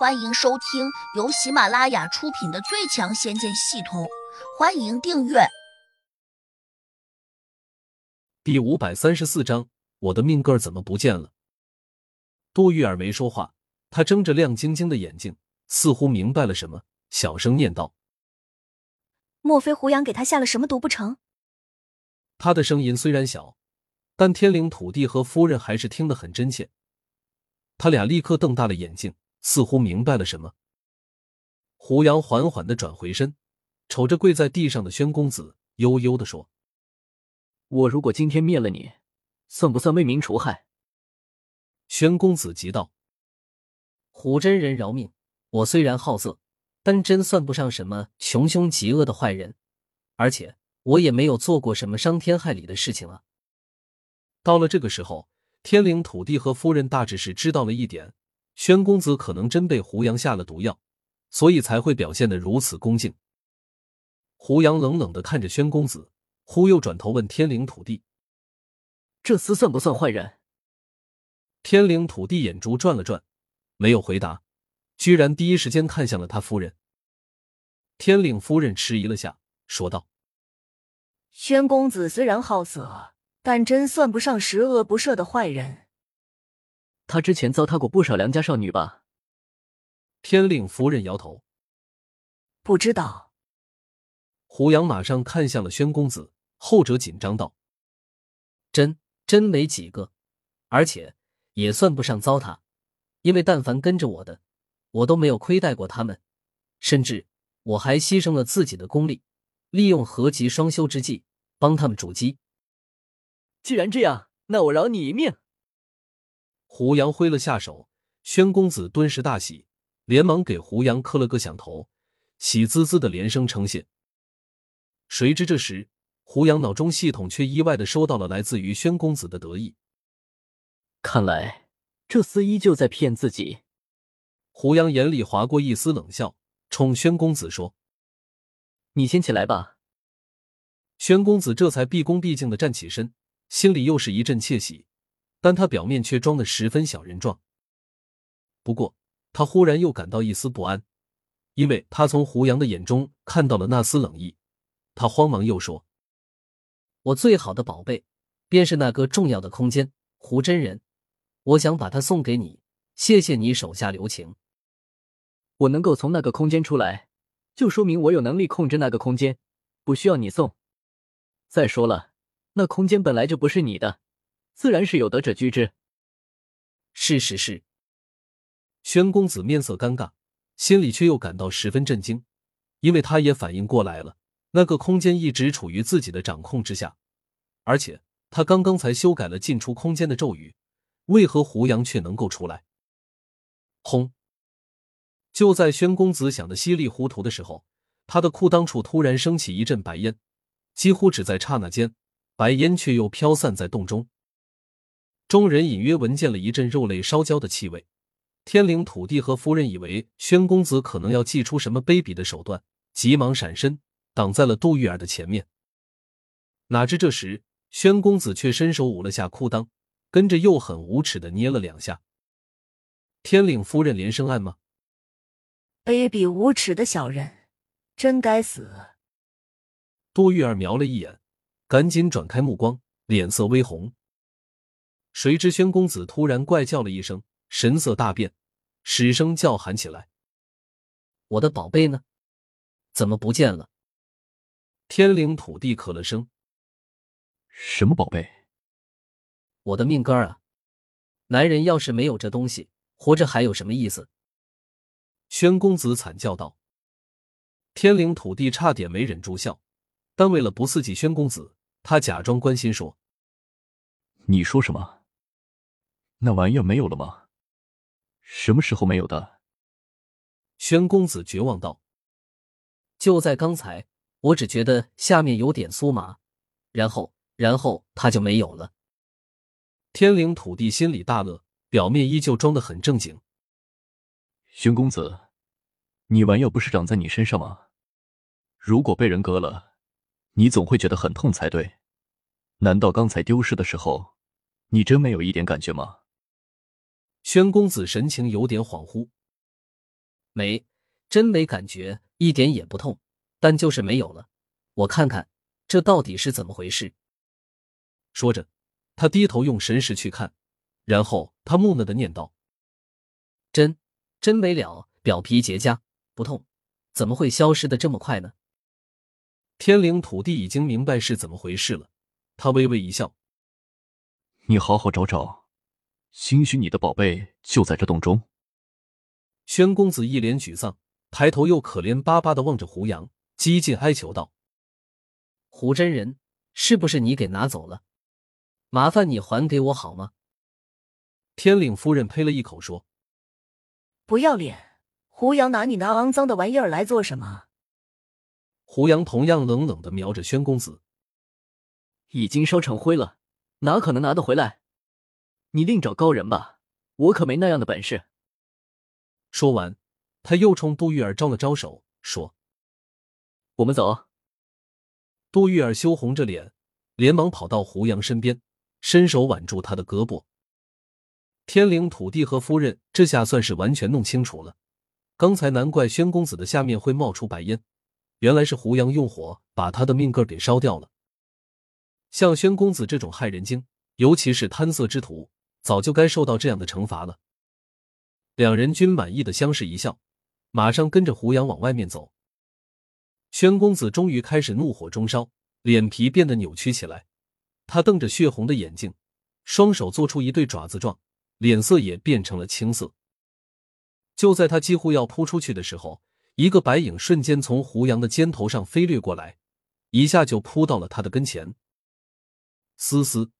欢迎收听由喜马拉雅出品的《最强仙剑系统》，欢迎订阅。第五百三十四章，我的命根儿怎么不见了？杜玉儿没说话，她睁着亮晶晶的眼睛，似乎明白了什么，小声念道：“莫非胡杨给他下了什么毒不成？”他的声音虽然小，但天灵土地和夫人还是听得很真切。他俩立刻瞪大了眼睛。似乎明白了什么，胡杨缓缓的转回身，瞅着跪在地上的宣公子，悠悠的说：“我如果今天灭了你，算不算为民除害？”宣公子急道：“胡真人饶命！我虽然好色，但真算不上什么穷凶极恶的坏人，而且我也没有做过什么伤天害理的事情啊。”到了这个时候，天灵土地和夫人大致是知道了一点。宣公子可能真被胡杨下了毒药，所以才会表现得如此恭敬。胡杨冷冷的看着宣公子，忽又转头问天灵土地：“这厮算不算坏人？”天灵土地眼珠转了转，没有回答，居然第一时间看向了他夫人。天灵夫人迟疑了下，说道：“宣公子虽然好色，但真算不上十恶不赦的坏人。”他之前糟蹋过不少良家少女吧？天令夫人摇头，不知道。胡杨马上看向了宣公子，后者紧张道：“真真没几个，而且也算不上糟蹋，因为但凡跟着我的，我都没有亏待过他们，甚至我还牺牲了自己的功力，利用合吉双修之际帮他们筑基。既然这样，那我饶你一命。”胡杨挥了下手，宣公子顿时大喜，连忙给胡杨磕了个响头，喜滋滋的连声称谢。谁知这时，胡杨脑中系统却意外的收到了来自于宣公子的得意。看来这厮依旧在骗自己。胡杨眼里划过一丝冷笑，冲宣公子说：“你先起来吧。”宣公子这才毕恭毕敬的站起身，心里又是一阵窃喜。但他表面却装的十分小人状。不过，他忽然又感到一丝不安，因为他从胡杨的眼中看到了那丝冷意。他慌忙又说：“我最好的宝贝，便是那个重要的空间，胡真人。我想把它送给你，谢谢你手下留情。我能够从那个空间出来，就说明我有能力控制那个空间，不需要你送。再说了，那空间本来就不是你的。”自然是有德者居之。是是是。宣公子面色尴尬，心里却又感到十分震惊，因为他也反应过来了，那个空间一直处于自己的掌控之下，而且他刚刚才修改了进出空间的咒语，为何胡杨却能够出来？轰！就在宣公子想的稀里糊涂的时候，他的裤裆处突然升起一阵白烟，几乎只在刹那间，白烟却又飘散在洞中。众人隐约闻见了一阵肉类烧焦的气味，天灵土地和夫人以为宣公子可能要祭出什么卑鄙的手段，急忙闪身挡在了杜玉儿的前面。哪知这时宣公子却伸手捂了下裤裆，跟着又很无耻的捏了两下。天灵夫人连声暗骂：“卑鄙无耻的小人，真该死！”杜玉儿瞄了一眼，赶紧转开目光，脸色微红。谁知宣公子突然怪叫了一声，神色大变，失声叫喊起来：“我的宝贝呢？怎么不见了？”天灵土地咳了声：“什么宝贝？我的命根儿啊！男人要是没有这东西，活着还有什么意思？”宣公子惨叫道。天灵土地差点没忍住笑，但为了不刺激宣公子，他假装关心说：“你说什么？”那玩意儿没有了吗？什么时候没有的？宣公子绝望道：“就在刚才，我只觉得下面有点酥麻，然后，然后它就没有了。”天灵土地心里大乐，表面依旧装得很正经。宣公子，你玩意儿不是长在你身上吗？如果被人割了，你总会觉得很痛才对。难道刚才丢失的时候，你真没有一点感觉吗？宣公子神情有点恍惚。没，真没感觉，一点也不痛，但就是没有了。我看看，这到底是怎么回事？说着，他低头用神识去看，然后他木讷的念道：“真真没了，表皮结痂，不痛，怎么会消失的这么快呢？”天灵土地已经明白是怎么回事了，他微微一笑：“你好好找找，兴许你的宝贝就在这洞中。”宣公子一脸沮丧，抬头又可怜巴巴的望着胡杨，几近哀求道：“胡真人，是不是你给拿走了？”麻烦你还给我好吗？天领夫人呸了一口说：“不要脸！胡杨拿你那肮脏的玩意儿来做什么？”胡杨同样冷冷的瞄着宣公子：“已经烧成灰了，哪可能拿得回来？你另找高人吧，我可没那样的本事。”说完，他又冲杜玉儿招了招手，说：“我们走。”杜玉儿羞红着脸，连忙跑到胡杨身边。伸手挽住他的胳膊，天灵土地和夫人这下算是完全弄清楚了。刚才难怪宣公子的下面会冒出白烟，原来是胡杨用火把他的命根给烧掉了。像宣公子这种害人精，尤其是贪色之徒，早就该受到这样的惩罚了。两人均满意的相视一笑，马上跟着胡杨往外面走。宣公子终于开始怒火中烧，脸皮变得扭曲起来。他瞪着血红的眼睛，双手做出一对爪子状，脸色也变成了青色。就在他几乎要扑出去的时候，一个白影瞬间从胡杨的肩头上飞掠过来，一下就扑到了他的跟前。嘶嘶，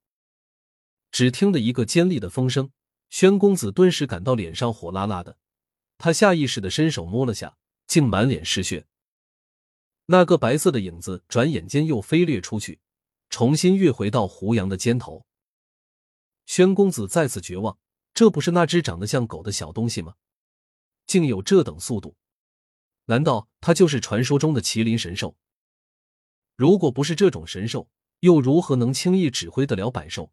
只听得一个尖利的风声，宣公子顿时感到脸上火辣辣的，他下意识的伸手摸了下，竟满脸是血。那个白色的影子转眼间又飞掠出去。重新跃回到胡杨的肩头，宣公子再次绝望。这不是那只长得像狗的小东西吗？竟有这等速度？难道他就是传说中的麒麟神兽？如果不是这种神兽，又如何能轻易指挥得了百兽？